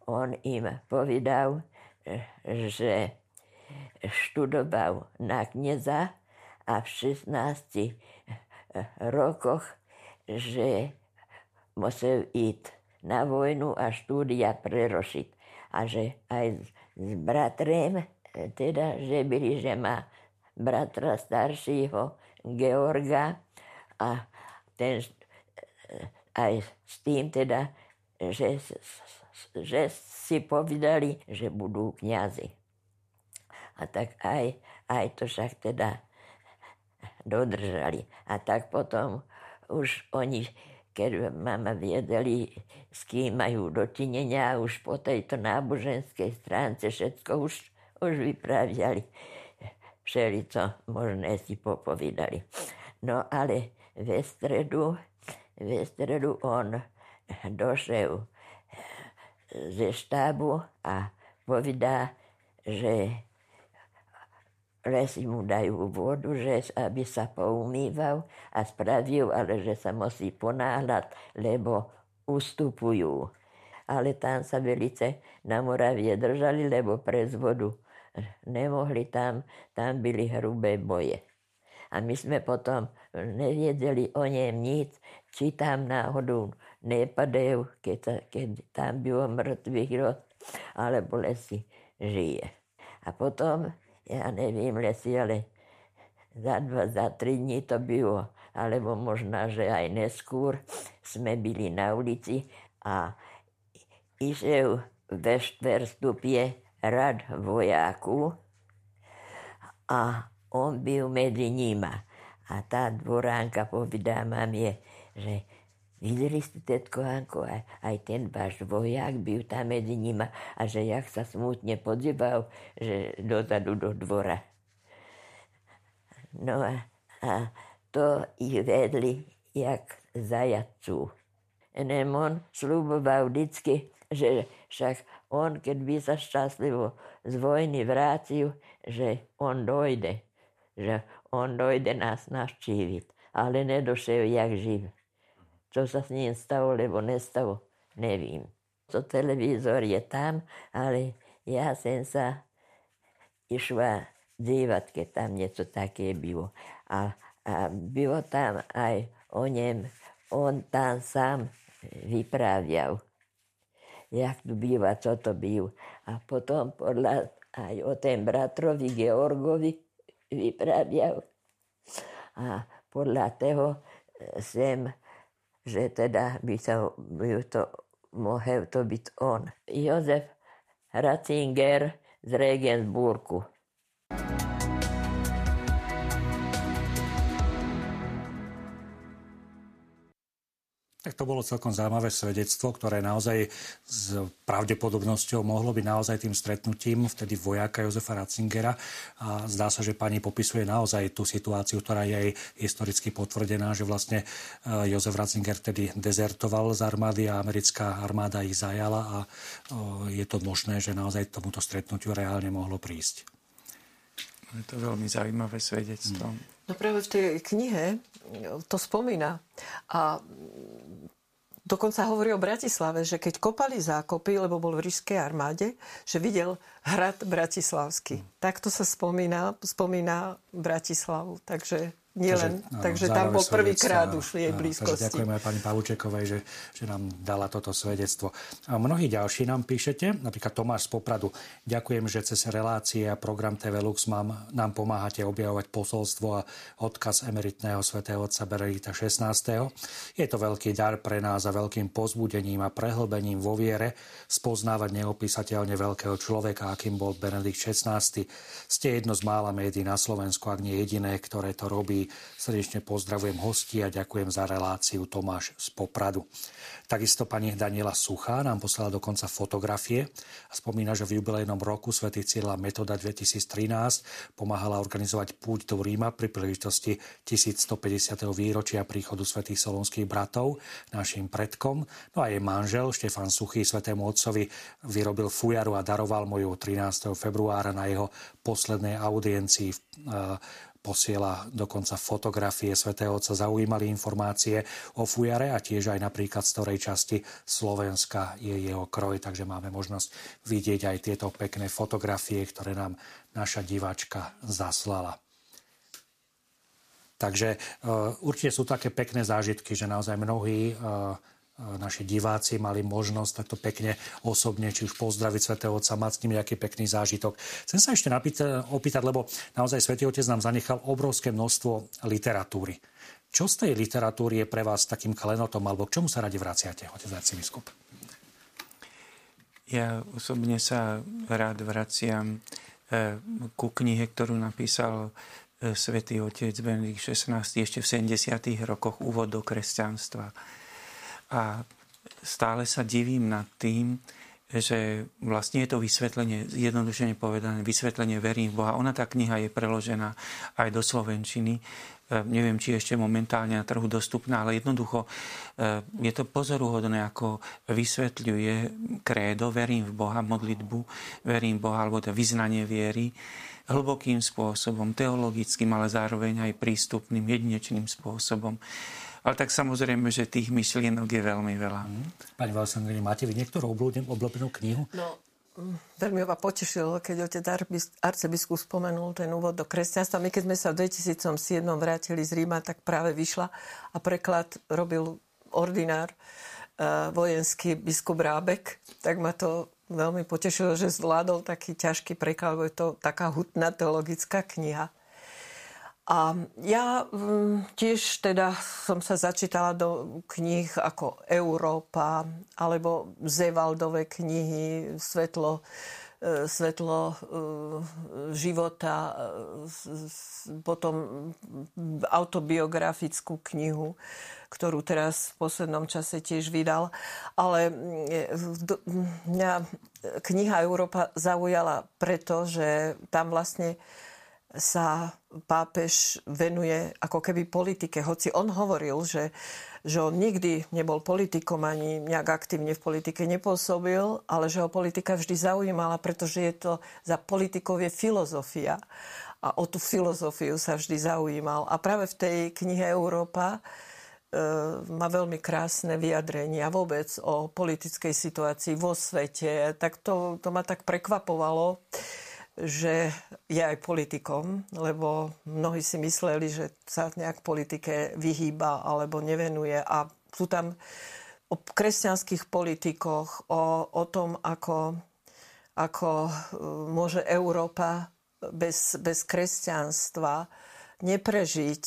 S4: on im povedal, že študoval na knieza a v 16 eh, rokoch, že musel ísť na vojnu a štúdia prerošiť. A že aj s bratrem, eh, teda, že byli, že má bratra staršího Georga a ten, eh, aj s tým teda, že že si povedali, že budú kňazi. A tak aj, aj to však teda dodržali. A tak potom už oni, keď mama viedeli, s kým majú dočinenia, už po tejto náboženskej stránce všetko už, už vypraviali. Všelico možné si popovídali. No ale ve stredu, ve stredu on došel ze štábu a povedá, že lesy mu dajú vodu, že aby sa poumýval a spravil, ale že sa musí ponáhľať, lebo ustupujú. Ale tam sa velice na Moravie držali, lebo prez vodu nemohli tam, tam byli hrubé boje. A my sme potom neviedeli o nem nic, či tam náhodou nepadajú, keď, keď tam bylo mŕtvych alebo lesy žije. A potom, ja neviem, lesy, ale za dva, za tri dní to bylo, alebo možná, že aj neskôr sme byli na ulici a išiel ve štverstupie rad vojáku a on byl medzi nima. A tá dvoránka povedá mamie, že videli ste, tetko Hanko, aj, aj ten váš vojak byl tam medzi nima a že jak sa smutne podíval, že dozadu do dvora. No a, a to ich vedli jak zajacú. Nemon sluboval vždycky, že však on, keď by sa šťastlivo z vojny vrátil, že on dojde že on dojde nás navštíviť, ale nedošiel jak živ. Čo sa s ním stalo, lebo nestalo, nevím. To televízor je tam, ale ja som sa išla dívať, keď tam niečo také bylo. A, a bylo tam aj o ňem, on tam sám vyprávial, jak tu býva, čo to byl. A potom podľa aj o ten bratrovi Georgovi, vyprávěl. A podľa toho sem, že teda by, to, by to mohol to byť on. Jozef Ratzinger z Regensburgu.
S1: Tak to bolo celkom zaujímavé svedectvo, ktoré naozaj s pravdepodobnosťou mohlo byť naozaj tým stretnutím vtedy vojaka Jozefa Ratzingera. A zdá sa, že pani popisuje naozaj tú situáciu, ktorá je aj historicky potvrdená, že vlastne e, Jozef Ratzinger vtedy dezertoval z armády a americká armáda ich zajala a e, je to možné, že naozaj tomuto stretnutiu reálne mohlo prísť.
S3: Je to veľmi zaujímavé svedectvo. Hmm.
S2: No práve v tej knihe to spomína. A dokonca hovorí o Bratislave, že keď kopali zákopy, lebo bol v ríšskej armáde, že videl hrad Bratislavský. Takto sa spomína, spomína Bratislavu. Takže Nielen, takže, takže tam bol prvýkrát už jej blízkosti.
S1: Takže ďakujeme aj pani Pavučekovej, že, že nám dala toto svedectvo. A mnohí ďalší nám píšete, napríklad Tomáš z Popradu. Ďakujem, že cez relácie a program TV Lux mám, nám pomáhate objavovať posolstvo a odkaz emeritného svätého otca Benedikta 16. Je to veľký dar pre nás a veľkým pozbudením a prehlbením vo viere spoznávať neopísateľne veľkého človeka, akým bol Benedikt 16. Ste jedno z mála médií na Slovensku, ak nie jediné, ktoré to robí Srdečne pozdravujem hosti a ďakujem za reláciu Tomáš z Popradu. Takisto pani Daniela Suchá nám poslala dokonca fotografie a spomína, že v jubilejnom roku Svetý Cieľa Metoda 2013 pomáhala organizovať púť do Ríma pri príležitosti 1150. výročia príchodu svätých solonských bratov našim predkom. No a jej manžel Štefan Suchý Svetému Otcovi vyrobil fujaru a daroval mu ju 13. februára na jeho poslednej audiencii posiela dokonca fotografie svätého Otca, zaujímali informácie o fujare a tiež aj napríklad z ktorej časti Slovenska je jeho kroj, takže máme možnosť vidieť aj tieto pekné fotografie, ktoré nám naša diváčka zaslala. Takže uh, určite sú také pekné zážitky, že naozaj mnohí uh, naši diváci mali možnosť takto pekne osobne, či už pozdraviť svätého Otca, mať s ním nejaký pekný zážitok. Chcem sa ešte napýta, opýtať, lebo naozaj svätý Otec nám zanechal obrovské množstvo literatúry. Čo z tej literatúry je pre vás takým klenotom, alebo k čomu sa radi vraciate, otec arcibiskup?
S3: Ja osobne sa rád vraciam e, ku knihe, ktorú napísal e, svätý otec Benedikt XVI ešte v 70. rokoch úvod do kresťanstva. A stále sa divím nad tým, že vlastne je to vysvetlenie, jednodušene povedané, vysvetlenie verím v Boha. Ona, tá kniha je preložená aj do Slovenčiny. E, neviem, či ešte momentálne na trhu dostupná, ale jednoducho e, je to pozoruhodné, ako vysvetľuje krédo, verím v Boha, modlitbu, verím v Boha, alebo to vyznanie viery hlbokým spôsobom, teologickým, ale zároveň aj prístupným, jedinečným spôsobom. Ale tak samozrejme, že tých myšlienok je veľmi veľa. Mm.
S1: Pani Valsangrini, máte vy niektorú obľúbenú knihu?
S2: No, mm, veľmi ma potešilo, keď otec arcibiskup spomenul ten úvod do kresťanstva. My keď sme sa v 2007 vrátili z Ríma, tak práve vyšla a preklad robil ordinár uh, vojenský biskup Rábek. Tak ma to veľmi potešilo, že zvládol taký ťažký preklad, je to taká hutná teologická kniha. A ja mm, tiež teda som sa začítala do kníh ako Európa alebo Zevaldové knihy Svetlo, e, svetlo e, života, e, potom autobiografickú knihu, ktorú teraz v poslednom čase tiež vydal. Ale mňa kniha Európa zaujala preto, že tam vlastne sa pápež venuje ako keby politike. Hoci on hovoril, že, že on nikdy nebol politikom ani nejak aktívne v politike nepôsobil, ale že ho politika vždy zaujímala, pretože je to za politikov je filozofia. A o tú filozofiu sa vždy zaujímal. A práve v tej knihe Európa e, má veľmi krásne vyjadrenia vôbec o politickej situácii vo svete. Tak to, to ma tak prekvapovalo že je aj politikom, lebo mnohí si mysleli, že sa nejak politike vyhýba alebo nevenuje a sú tam o kresťanských politikoch, o, o tom, ako, ako e, môže Európa bez, bez kresťanstva neprežiť.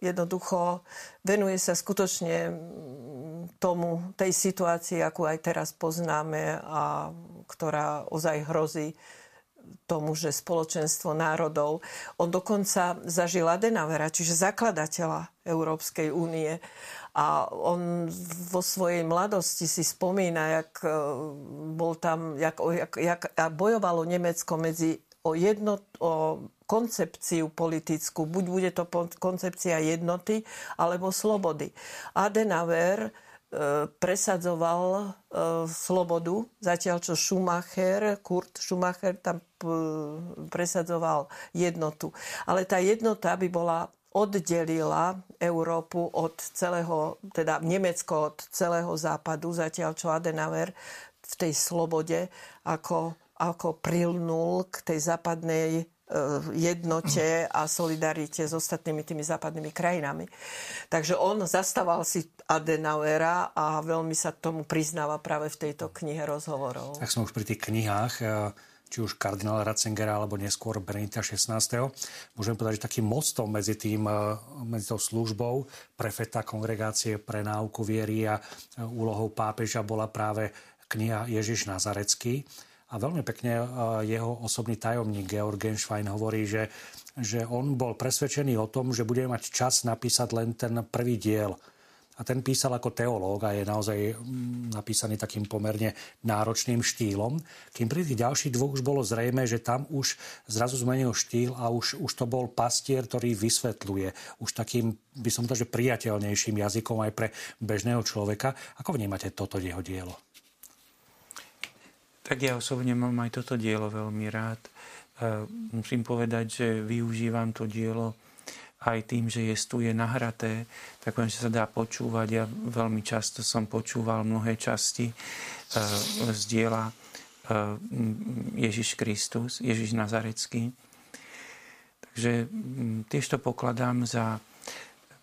S2: Jednoducho venuje sa skutočne tomu, tej situácii, akú aj teraz poznáme a ktorá ozaj hrozí tomu, že spoločenstvo národov. On dokonca zažil Adenauera, čiže zakladateľa Európskej únie. A on vo svojej mladosti si spomína, jak e, bol tam, jak, jak, jak bojovalo Nemecko medzi o, jedno, o koncepciu politickú. Buď bude to koncepcia jednoty, alebo slobody. Adenauer presadzoval e, slobodu, zatiaľ čo Schumacher, Kurt Schumacher tam presadzoval jednotu. Ale tá jednota by bola oddelila Európu od celého, teda Nemecko od celého západu, zatiaľ čo Adenauer v tej slobode ako, ako prilnul k tej západnej jednote a solidarite s ostatnými tými západnými krajinami. Takže on zastával si Adenauera a veľmi sa tomu priznáva práve v tejto knihe rozhovorov.
S1: Tak sme už pri tých knihách, eh, či už kardinála Ratzengera alebo neskôr Benita 16. Môžem povedať, že takým mostom medzi, tým, eh, medzi tou službou prefeta kongregácie pre náuku viery a úlohou pápeža bola práve kniha Ježiš Nazarecký a veľmi pekne e, jeho osobný tajomník Georg Genschwein hovorí, že, že on bol presvedčený o tom, že bude mať čas napísať len ten prvý diel. A ten písal ako teológ a je naozaj napísaný takým pomerne náročným štýlom. Kým pri tých ďalších dvoch už bolo zrejme, že tam už zrazu zmenil štýl a už, už to bol pastier, ktorý vysvetľuje už takým, by som to, že priateľnejším jazykom aj pre bežného človeka. Ako vnímate toto jeho dielo?
S3: Tak ja osobne mám aj toto dielo veľmi rád. Musím povedať, že využívam to dielo aj tým, že je tu je nahraté, tak že sa dá počúvať. Ja veľmi často som počúval mnohé časti z diela Ježiš Kristus, Ježiš Nazarecký. Takže tiež to pokladám za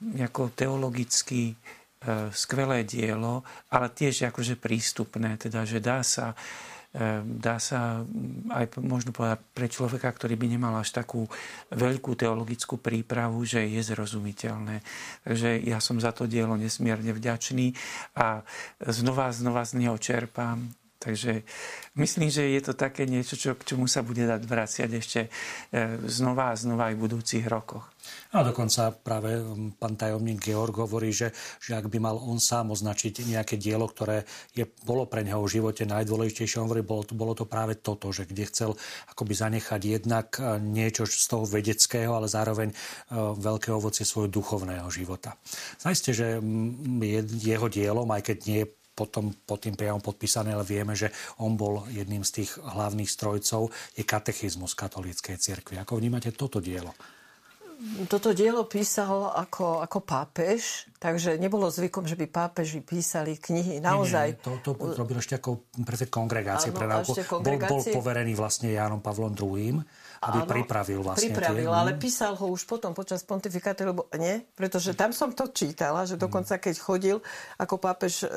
S3: ako teologicky skvelé dielo, ale tiež akože prístupné, teda, že dá sa dá sa aj možno povedať pre človeka, ktorý by nemal až takú veľkú teologickú prípravu, že je zrozumiteľné. Takže ja som za to dielo nesmierne vďačný a znova, znova z neho čerpám Takže myslím, že je to také niečo, čo, k čomu sa bude dať vraciať ešte e, znova a znova aj v budúcich rokoch.
S1: A dokonca práve pán tajomník Georg hovorí, že, že ak by mal on sám označiť nejaké dielo, ktoré je, bolo pre neho v živote najdôležitejšie, on hovorí, bolo bolo to práve toto, že kde chcel akoby zanechať jednak e, niečo z toho vedeckého, ale zároveň uh, veľké ovocie svojho duchovného života. Zajiste, že je, jeho dielom, aj keď nie je potom pod tým priamom podpísané, ale vieme, že on bol jedným z tých hlavných strojcov, je katechizmus katolíckej cirkvi. Ako vnímate toto dielo?
S2: Toto dielo písal ako, ako pápež, takže nebolo zvykom, že by pápeži písali knihy. Naozaj. Nie,
S1: nie, to, to robil ešte ako prefekt kongregácie pre náuku. Bol, bol poverený vlastne Jánom Pavlom II aby áno, pripravil vlastne
S2: pripravil, tie... ale písal ho už potom počas pontifikátu, lebo nie, pretože tam som to čítala, že dokonca keď chodil ako pápež e,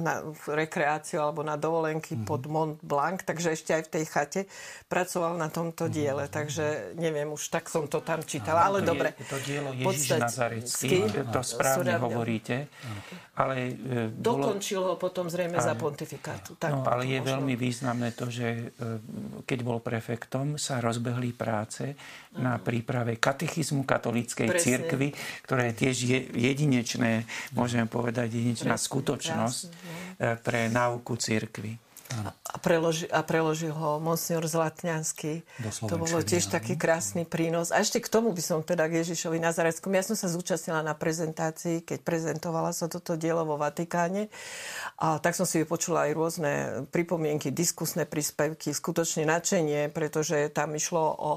S2: na rekreáciu alebo na dovolenky mm. pod Mont Blanc, takže ešte aj v tej chate pracoval na tomto mhm. diele, takže neviem, už tak som to tam čítala, ale
S3: to
S2: dobre.
S3: Je, to dielo Ježiš Nazarecký, to správne hovoríte, ale... E,
S2: bolo... Dokončil ho potom zrejme za pontifikátu.
S3: Tak no, ale je možno... veľmi významné to, že e, keď bol prefektom, sa rozbehol rozbehli práce na príprave katechizmu katolíckej Presne. cirkvi, ktoré je tiež jedinečné, môžeme povedať, jedinečná Presne, skutočnosť krásne. No. pre náuku cirkvi.
S2: A, preloži, a preložil ho monsignor Zlatňanský. To bolo tiež taký krásny prínos. A ešte k tomu by som teda k Ježišovi Nazareckom. Ja som sa zúčastnila na prezentácii, keď prezentovala sa toto dielo vo Vatikáne. A tak som si vypočula aj rôzne pripomienky, diskusné príspevky, skutočne nadšenie, pretože tam išlo o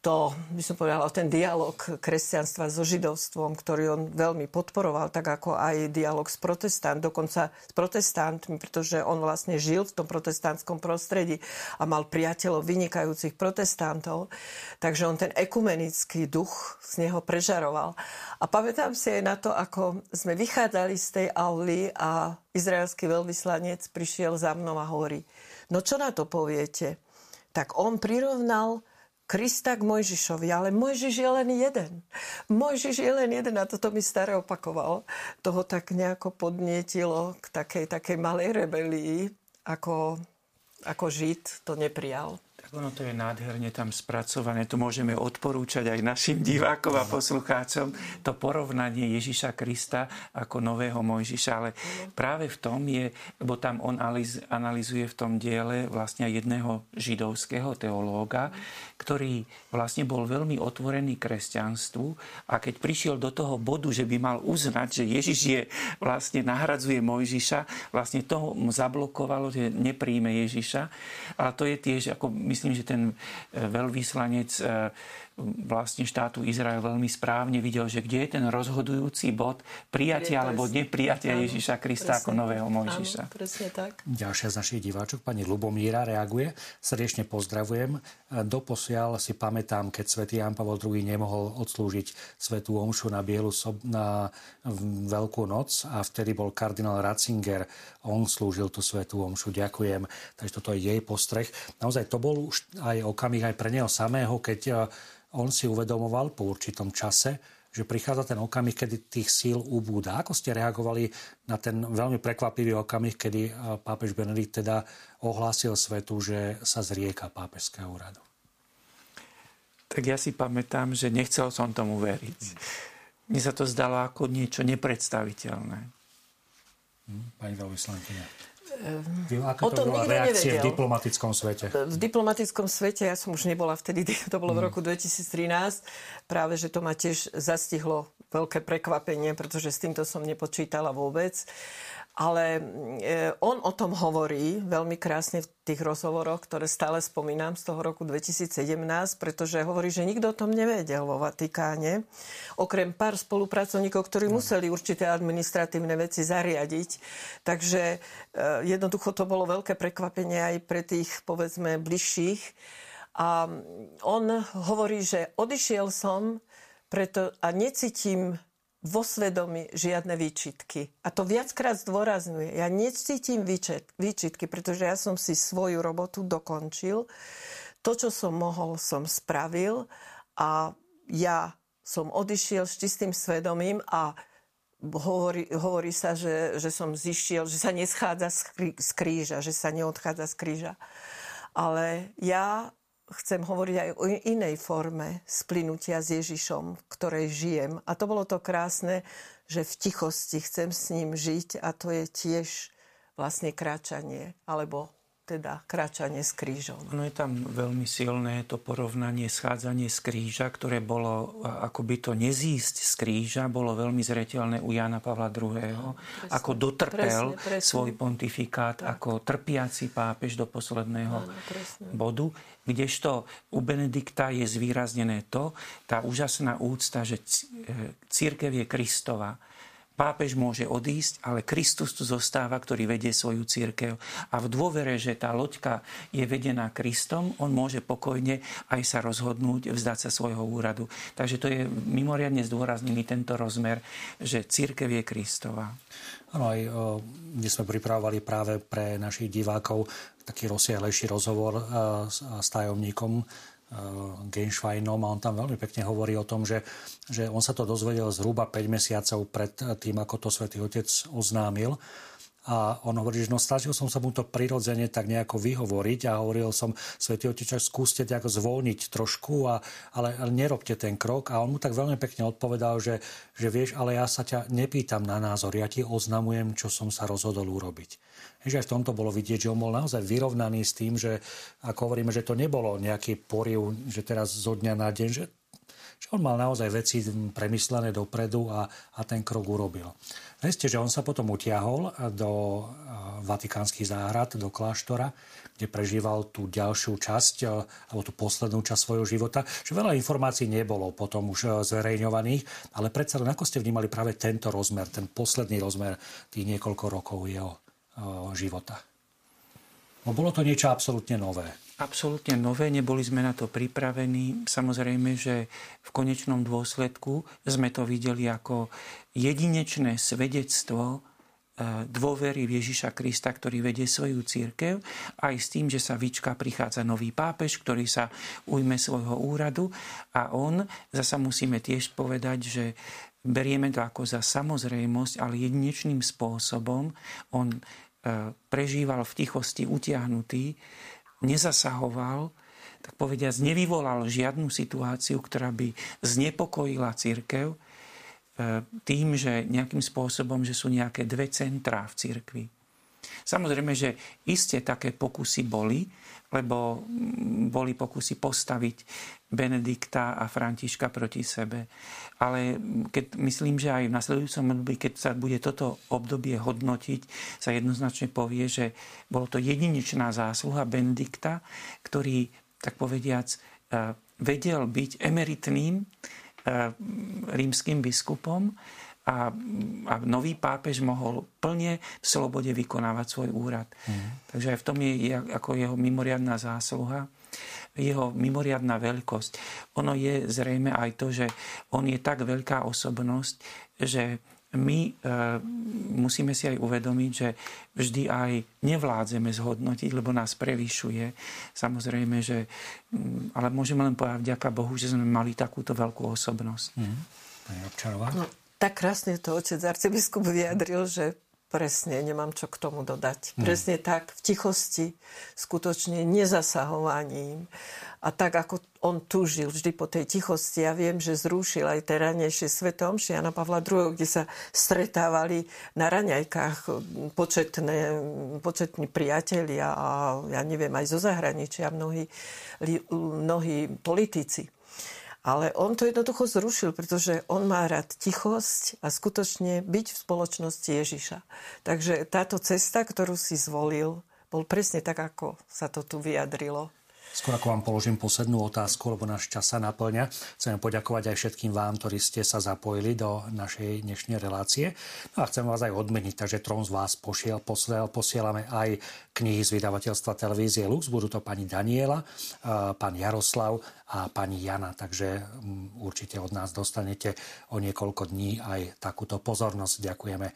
S2: to, by som povedala, ten dialog kresťanstva so židovstvom, ktorý on veľmi podporoval, tak ako aj dialog s protestant, dokonca s protestantmi, pretože on vlastne žil v tom protestantskom prostredí a mal priateľov vynikajúcich protestantov, takže on ten ekumenický duch z neho prežaroval. A pamätám si aj na to, ako sme vychádzali z tej auly a izraelský veľvyslanec prišiel za mnou a hovorí, no čo na to poviete? Tak on prirovnal Krista k Mojžišovi, ale Mojžiš je len jeden. Mojžiš je len jeden a toto mi staré opakoval. Toho tak nejako podnietilo k takej, takej malej rebelii, ako, ako Žid to neprijal.
S3: Ono to je nádherne tam spracované. To môžeme odporúčať aj našim divákom a poslucháčom. To porovnanie Ježiša Krista ako nového Mojžiša. Ale práve v tom je, lebo tam on analizuje v tom diele vlastne jedného židovského teológa, ktorý vlastne bol veľmi otvorený kresťanstvu a keď prišiel do toho bodu, že by mal uznať, že Ježiš je vlastne nahradzuje Mojžiša, vlastne to mu zablokovalo, že nepríjme Ježiša. A to je tiež ako my myslím, že ten e, veľvyslanec e, vlastne štátu Izrael veľmi správne videl, že kde je ten rozhodujúci bod prijatia alebo neprijatia Ježiša Krista presne, ako nového Mojžiša.
S2: Áno, presne tak.
S1: Ďalšia z našich diváčok, pani Lubomíra, reaguje. Srdečne pozdravujem. Doposiaľ si pamätám, keď svätý Jan Pavel II nemohol odslúžiť svetú omšu na Bielu sob- na Veľkú noc a vtedy bol kardinál Ratzinger. On slúžil tú svetú omšu. Ďakujem. Takže toto je jej postreh. Naozaj to bol už aj okamih aj pre neho samého, keď on si uvedomoval po určitom čase, že prichádza ten okamih, kedy tých síl ubúda. Ako ste reagovali na ten veľmi prekvapivý okamih, kedy eh, pápež Benedikt teda ohlásil svetu, že sa zrieka pápežského úradu?
S3: Tak ja si pamätám, že nechcel som tomu veriť. Mne sa to zdalo ako niečo nepredstaviteľné.
S1: Hm, pani veľvyslankyňa. Ako to, to bola reakcia v diplomatickom svete?
S2: V diplomatickom svete, ja som už nebola vtedy, to bolo v hmm. roku 2013, práve, že to ma tiež zastihlo veľké prekvapenie, pretože s týmto som nepočítala vôbec. Ale e, on o tom hovorí veľmi krásne v tých rozhovoroch, ktoré stále spomínam z toho roku 2017, pretože hovorí, že nikto o tom nevedel vo Vatikáne, okrem pár spolupracovníkov, ktorí museli určité administratívne veci zariadiť. Takže e, jednoducho to bolo veľké prekvapenie aj pre tých, povedzme, bližších. A on hovorí, že odišiel som preto, a necítim vo svedomí žiadne výčitky. A to viackrát zdôrazňuje. Ja necítim výčitky, pretože ja som si svoju robotu dokončil. To, čo som mohol, som spravil a ja som odišiel s čistým svedomím a hovorí, hovorí sa, že, že som zišiel, že sa neschádza z kríža, že sa neodchádza z kríža. Ale ja chcem hovoriť aj o inej forme splynutia s Ježišom, v ktorej žijem. A to bolo to krásne, že v tichosti chcem s ním žiť a to je tiež vlastne kráčanie alebo teda kráčanie s krížom.
S3: No je tam veľmi silné to porovnanie, schádzanie z kríža, ktoré bolo, ako by to nezísť z kríža, bolo veľmi zretelné u Jana Pavla II. No, presne, ako dotrpel presne, presne. svoj pontifikát, tak. ako trpiaci pápež do posledného Áno, bodu. Kdežto u Benedikta je zvýraznené to, tá úžasná úcta, že e, církev je Kristova Pápež môže odísť, ale Kristus tu zostáva, ktorý vedie svoju církev. A v dôvere, že tá loďka je vedená Kristom, on môže pokojne aj sa rozhodnúť vzdať sa svojho úradu. Takže to je mimoriadne zdôraznený tento rozmer, že církev je Kristova.
S1: Áno, aj my sme pripravovali práve pre našich divákov taký rozsiahlejší rozhovor s tajomníkom Eh, Genschweinom a on tam veľmi pekne hovorí o tom, že, že on sa to dozvedel zhruba 5 mesiacov pred tým, ako to svätý Otec oznámil. A on hovorí, že no snažil som sa mu to prirodzene tak nejako vyhovoriť a hovoril som, Svetý Otec, skúste nejako zvolniť trošku, a, ale, ale nerobte ten krok. A on mu tak veľmi pekne odpovedal, že, že vieš, ale ja sa ťa nepýtam na názor, ja ti oznamujem, čo som sa rozhodol urobiť. Že aj v tomto bolo vidieť, že on bol naozaj vyrovnaný s tým, že ako hovoríme, že to nebolo nejaký poriv, že teraz zo dňa na deň, že, že on mal naozaj veci premyslené dopredu a, a ten krok urobil. Veste, že on sa potom utiahol do vatikánskych záhrad, do kláštora, kde prežíval tú ďalšiu časť, alebo tú poslednú časť svojho života, že veľa informácií nebolo potom už zverejňovaných, ale predsa len ako ste vnímali práve tento rozmer, ten posledný rozmer tých niekoľko rokov jeho života. No bolo to niečo absolútne nové.
S3: Absolútne nové, neboli sme na to pripravení. Samozrejme, že v konečnom dôsledku sme to videli ako jedinečné svedectvo e, dôvery v Ježiša Krista, ktorý vedie svoju církev, aj s tým, že sa vyčká, prichádza nový pápež, ktorý sa ujme svojho úradu a on, zasa musíme tiež povedať, že berieme to ako za samozrejmosť, ale jedinečným spôsobom on E, prežíval v tichosti utiahnutý, nezasahoval, tak povediac nevyvolal žiadnu situáciu, ktorá by znepokojila církev e, tým, že nejakým spôsobom, že sú nejaké dve centrá v církvi. Samozrejme, že iste také pokusy boli, lebo boli pokusy postaviť Benedikta a Františka proti sebe. Ale keď, myslím, že aj v nasledujúcom období, keď sa bude toto obdobie hodnotiť, sa jednoznačne povie, že bolo to jedinečná zásluha Benedikta, ktorý, tak povediac, eh, vedel byť emeritným eh, rímským biskupom a, a nový pápež mohol plne v slobode vykonávať svoj úrad. Mm. Takže aj v tom je ako jeho mimoriadná zásluha, jeho mimoriadná veľkosť. Ono je zrejme aj to, že on je tak veľká osobnosť, že my e, musíme si aj uvedomiť, že vždy aj nevládzeme zhodnotiť, lebo nás prevyšuje. Samozrejme, že... Ale môžeme len povedať vďaka Bohu, že sme mali takúto veľkú osobnosť. Mm.
S1: Pani Občarová? No,
S2: tak krásne to otec arcibiskup vyjadril, že presne nemám čo k tomu dodať. Hmm. Presne tak, v tichosti, skutočne nezasahovaním. A tak, ako on túžil vždy po tej tichosti, ja viem, že zrušil aj tie ranejšie svetom Jana Pavla II, kde sa stretávali na raňajkách početné, početní priatelia a ja neviem, aj zo zahraničia mnohí, mnohí politici. Ale on to jednoducho zrušil, pretože on má rád tichosť a skutočne byť v spoločnosti Ježiša. Takže táto cesta, ktorú si zvolil, bol presne tak, ako sa to tu vyjadrilo.
S1: Skôr ako vám položím poslednú otázku, lebo náš čas sa naplňa, chcem poďakovať aj všetkým vám, ktorí ste sa zapojili do našej dnešnej relácie. No a chcem vás aj odmeniť, takže trom z vás posiel, posiel, posielame aj knihy z vydavateľstva televízie Lux. Budú to pani Daniela, pán Jaroslav a pani Jana, takže mm, určite od nás dostanete o niekoľko dní aj takúto pozornosť. Ďakujeme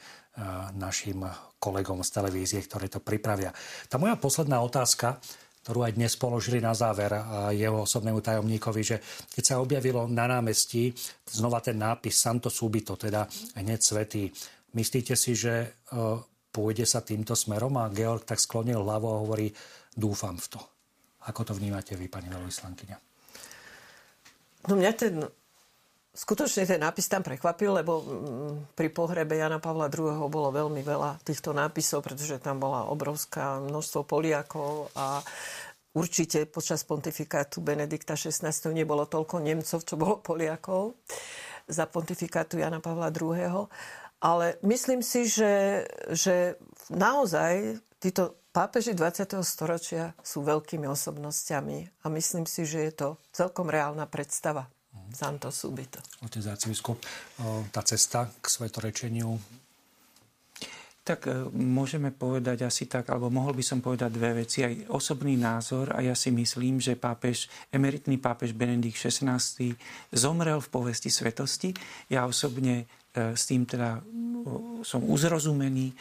S1: našim kolegom z televízie, ktoré to pripravia. Tá moja posledná otázka ktorú aj dnes položili na záver jeho osobnému tajomníkovi, že keď sa objavilo na námestí znova ten nápis Santo Subito, teda hneď svetý, myslíte si, že e, pôjde sa týmto smerom? A Georg tak sklonil hlavu a hovorí, dúfam v to. Ako to vnímate vy, pani veľvyslankyňa?
S2: No mňa ten Skutočne ten nápis tam prekvapil, lebo mm, pri pohrebe Jana Pavla II. bolo veľmi veľa týchto nápisov, pretože tam bola obrovská množstvo Poliakov a určite počas pontifikátu Benedikta XVI. nebolo toľko Nemcov, čo bolo Poliakov za pontifikátu Jana Pavla II. Ale myslím si, že, že naozaj títo pápeži 20. storočia sú veľkými osobnosťami a myslím si, že je to celkom reálna predstava. Santo Subito.
S1: Otec arcibiskup, tá cesta k svetorečeniu
S3: tak e, môžeme povedať asi tak, alebo mohol by som povedať dve veci. Aj osobný názor a ja si myslím, že pápež, emeritný pápež Benedikt XVI zomrel v povesti svetosti. Ja osobne e, s tým teda som uzrozumený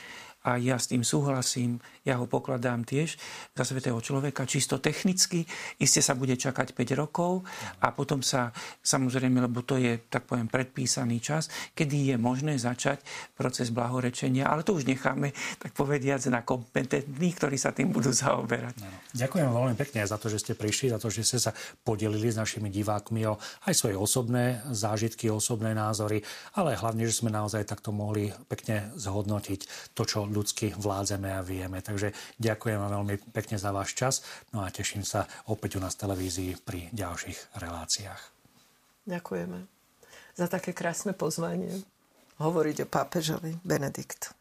S3: a ja s tým súhlasím, ja ho pokladám tiež za svetého človeka, čisto technicky. Isté sa bude čakať 5 rokov a potom sa, samozrejme, lebo to je, tak poviem, predpísaný čas, kedy je možné začať proces blahorečenia, ale to už necháme, tak povediac, na kompetentných, ktorí sa tým budú zaoberať.
S1: Ďakujem veľmi pekne za to, že ste prišli, za to, že ste sa podelili s našimi divákmi o aj svoje osobné zážitky, osobné názory, ale hlavne, že sme naozaj takto mohli pekne zhodnotiť to, čo ľudsky vládzeme a vieme. Takže ďakujem vám veľmi pekne za váš čas no a teším sa opäť u nás v televízii pri ďalších reláciách.
S2: Ďakujeme za také krásne pozvanie hovoriť o pápežovi Benediktu.